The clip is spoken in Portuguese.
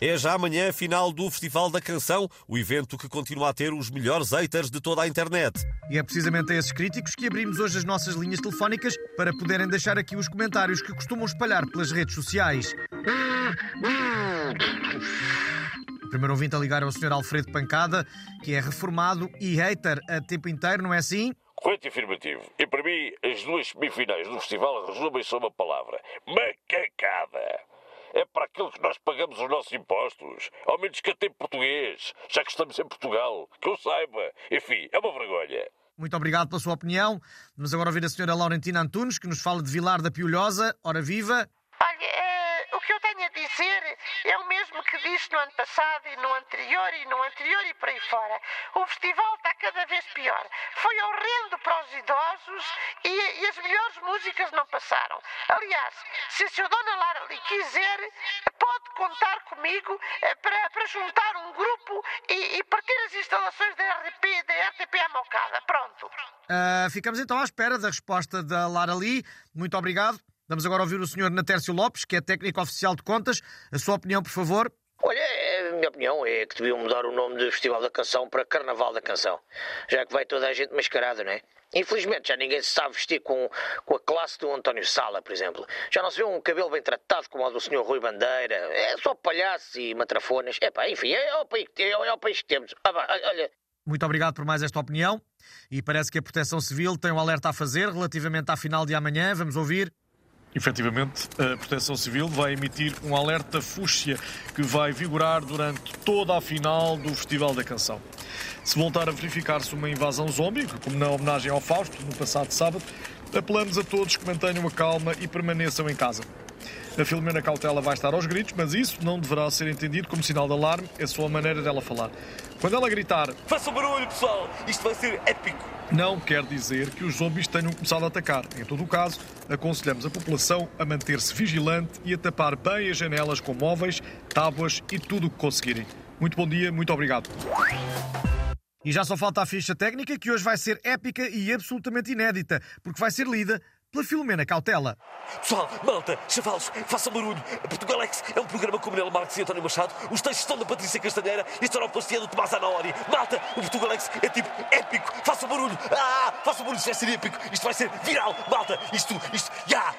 É já amanhã a final do Festival da Canção, o evento que continua a ter os melhores haters de toda a internet. E é precisamente a esses críticos que abrimos hoje as nossas linhas telefónicas para poderem deixar aqui os comentários que costumam espalhar pelas redes sociais. O primeiro ouvinte a ligar é o Sr. Alfredo Pancada, que é reformado e hater a tempo inteiro, não é assim? Correto e afirmativo. E para mim, as duas semifinais do festival resumem-se a uma palavra: macacada. É para aquilo que nós pagamos os nossos impostos. Ao menos que até português, já que estamos em Portugal. Que eu saiba. Enfim, é uma vergonha. Muito obrigado pela sua opinião. Vamos agora ouvir a Sra. Laurentina Antunes, que nos fala de Vilar da Piolhosa. Ora viva! Olha, eh, o que eu tenho a dizer é o mesmo que disse no ano passado e no anterior e no anterior e por aí fora. O festival está cada vez pior. Foi horrendo para os idosos e, e as melhores músicas não passaram. Aliás, se a sra. Dona Lara lhe quiser, contar comigo eh, para, para juntar um grupo e, e partir as instalações da RP da RTP à mocada. Pronto. Ah, ficamos então à espera da resposta da Lara Lee. Muito obrigado. Vamos agora ouvir o Sr. Natércio Lopes, que é técnico oficial de contas. A sua opinião, por favor. Olha, a minha opinião é que deviam mudar o nome do Festival da Canção para Carnaval da Canção, já que vai toda a gente mascarada, não é? Infelizmente já ninguém se sabe vestir com, com a classe do António Sala, por exemplo. Já não se vê um cabelo bem tratado como o do Sr. Rui Bandeira. É só palhaços e matrafonas. Enfim, é, o país, é, é o país que temos. Ah, olha, Muito obrigado por mais esta opinião. E parece que a Proteção Civil tem um alerta a fazer relativamente à final de amanhã. Vamos ouvir. Efetivamente, a Proteção Civil vai emitir um alerta fúcsia que vai vigorar durante toda a final do Festival da Canção. Se voltar a verificar-se uma invasão zombie, como na homenagem ao Fausto, no passado sábado, apelamos a todos que mantenham a calma e permaneçam em casa. A Filomena Cautela vai estar aos gritos, mas isso não deverá ser entendido como sinal de alarme, é só a maneira dela falar. Quando ela gritar Façam barulho, pessoal! Isto vai ser épico! não quer dizer que os zombies tenham começado a atacar. Em todo o caso, aconselhamos a população a manter-se vigilante e a tapar bem as janelas com móveis, tábuas e tudo o que conseguirem. Muito bom dia, muito obrigado. E já só falta a ficha técnica, que hoje vai ser épica e absolutamente inédita, porque vai ser lida pela Filomena Cautela. Pessoal, malta, chavalos, façam barulho. Portugal X é um programa com Manel Marques e António Machado. Os textos são da Patrícia Castanheira e a sonoplastia do Tomás Anaori. Malta, o Portugal X é tipo épico. Façam barulho. Ah, façam barulho, isto vai ser épico. Isto vai ser viral. Malta, isto, isto, já.